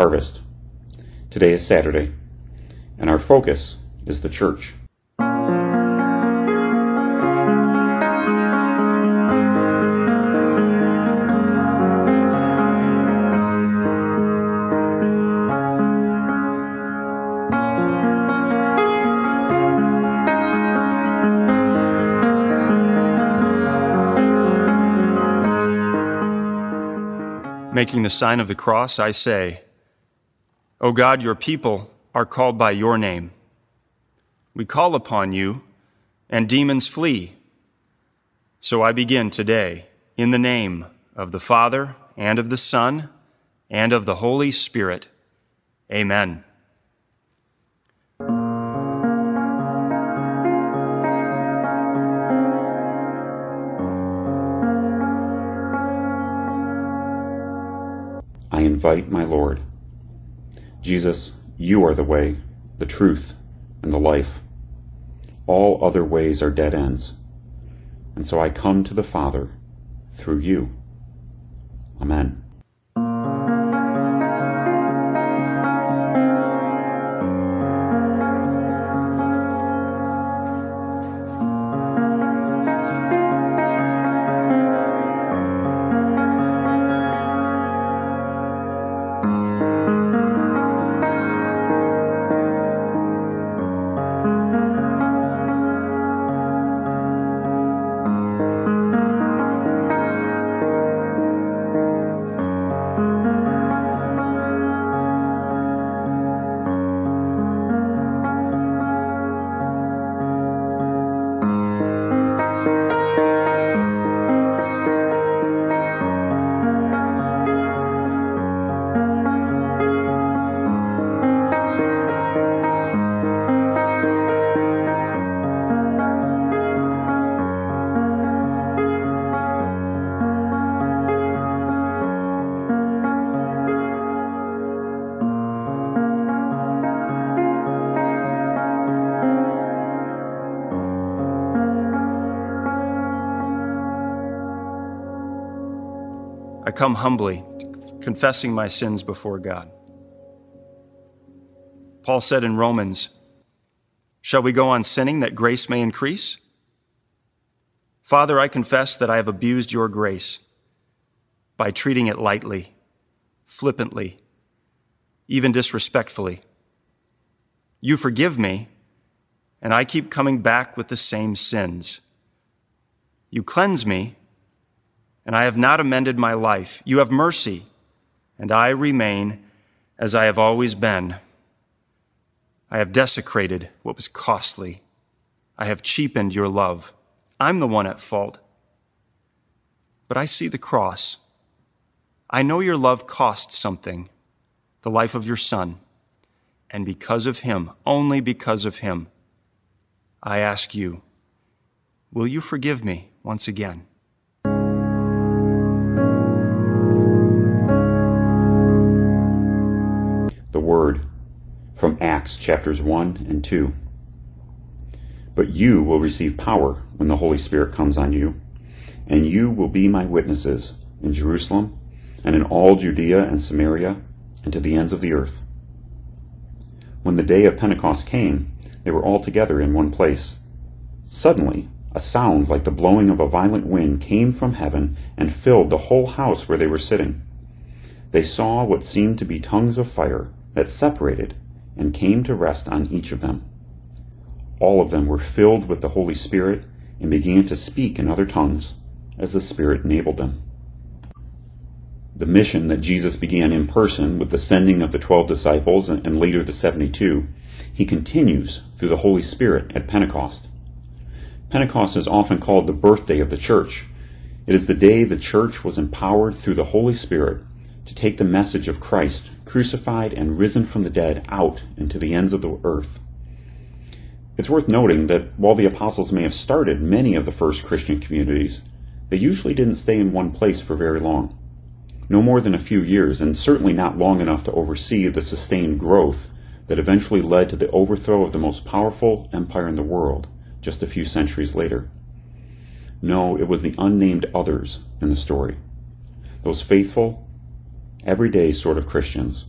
Harvest. Today is Saturday, and our focus is the church. Making the sign of the cross, I say, O God, your people are called by your name. We call upon you, and demons flee. So I begin today in the name of the Father, and of the Son, and of the Holy Spirit. Amen. I invite my Lord. Jesus, you are the way, the truth, and the life. All other ways are dead ends. And so I come to the Father through you. Amen. I come humbly, confessing my sins before God. Paul said in Romans, Shall we go on sinning that grace may increase? Father, I confess that I have abused your grace by treating it lightly, flippantly, even disrespectfully. You forgive me, and I keep coming back with the same sins. You cleanse me, and I have not amended my life. You have mercy, and I remain as I have always been. I have desecrated what was costly. I have cheapened your love. I'm the one at fault. But I see the cross. I know your love cost something, the life of your son. And because of him, only because of him, I ask you, will you forgive me once again? From Acts chapters 1 and 2. But you will receive power when the Holy Spirit comes on you and you will be my witnesses in Jerusalem and in all Judea and Samaria and to the ends of the earth. When the day of Pentecost came, they were all together in one place. Suddenly, a sound like the blowing of a violent wind came from heaven and filled the whole house where they were sitting. They saw what seemed to be tongues of fire that separated and came to rest on each of them. All of them were filled with the Holy Spirit and began to speak in other tongues as the Spirit enabled them. The mission that Jesus began in person with the sending of the twelve disciples and later the 72, he continues through the Holy Spirit at Pentecost. Pentecost is often called the birthday of the church. It is the day the church was empowered through the Holy Spirit to take the message of Christ, crucified and risen from the dead, out into the ends of the earth. It's worth noting that while the apostles may have started many of the first Christian communities, they usually didn't stay in one place for very long. No more than a few years, and certainly not long enough to oversee the sustained growth that eventually led to the overthrow of the most powerful empire in the world just a few centuries later. No, it was the unnamed others in the story. Those faithful, everyday sort of Christians,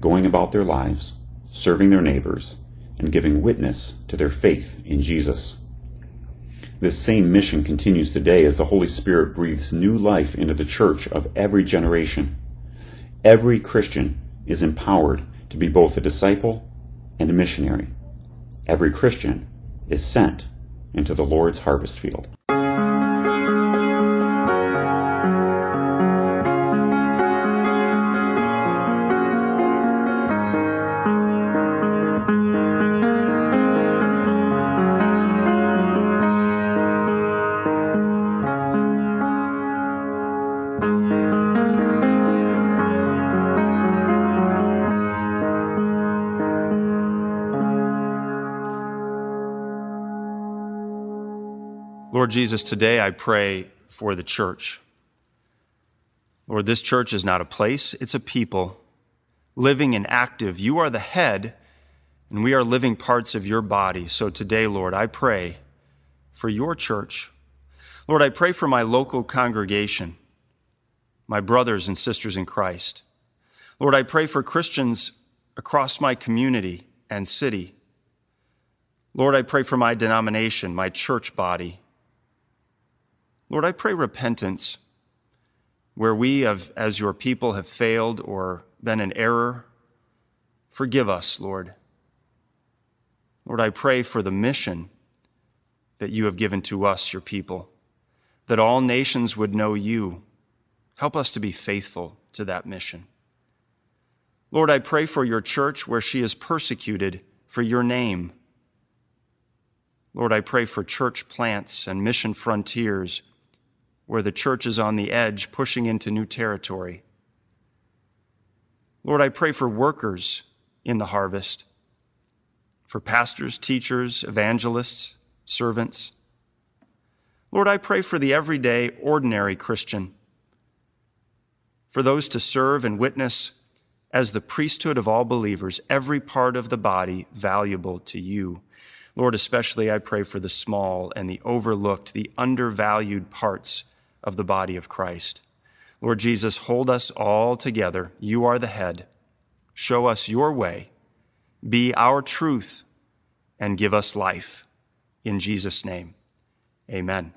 going about their lives, serving their neighbors, and giving witness to their faith in Jesus. This same mission continues today as the Holy Spirit breathes new life into the church of every generation. Every Christian is empowered to be both a disciple and a missionary. Every Christian is sent into the Lord's harvest field. Lord Jesus, today I pray for the church. Lord, this church is not a place, it's a people living and active. You are the head, and we are living parts of your body. So today, Lord, I pray for your church. Lord, I pray for my local congregation, my brothers and sisters in Christ. Lord, I pray for Christians across my community and city. Lord, I pray for my denomination, my church body. Lord, I pray repentance where we have, as your people have failed or been in error. Forgive us, Lord. Lord, I pray for the mission that you have given to us, your people, that all nations would know you. Help us to be faithful to that mission. Lord, I pray for your church where she is persecuted for your name. Lord, I pray for church plants and mission frontiers where the church is on the edge, pushing into new territory. Lord, I pray for workers in the harvest, for pastors, teachers, evangelists, servants. Lord, I pray for the everyday, ordinary Christian, for those to serve and witness as the priesthood of all believers, every part of the body valuable to you. Lord, especially I pray for the small and the overlooked, the undervalued parts of the body of Christ. Lord Jesus, hold us all together. You are the head. Show us your way. Be our truth and give us life. In Jesus' name, amen.